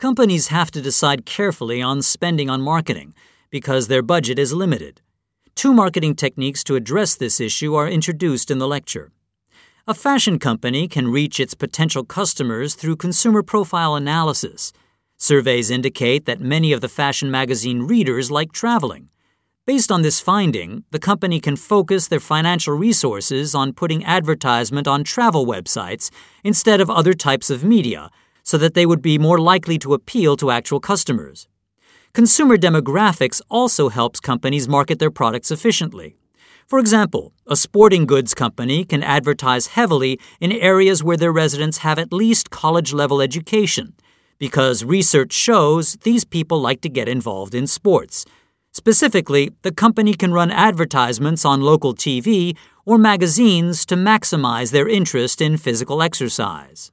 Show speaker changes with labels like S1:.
S1: Companies have to decide carefully on spending on marketing because their budget is limited. Two marketing techniques to address this issue are introduced in the lecture. A fashion company can reach its potential customers through consumer profile analysis. Surveys indicate that many of the fashion magazine readers like traveling. Based on this finding, the company can focus their financial resources on putting advertisement on travel websites instead of other types of media so that they would be more likely to appeal to actual customers. Consumer demographics also helps companies market their products efficiently. For example, a sporting goods company can advertise heavily in areas where their residents have at least college level education, because research shows these people like to get involved in sports. Specifically, the company can run advertisements on local TV or magazines to maximize their interest in physical exercise.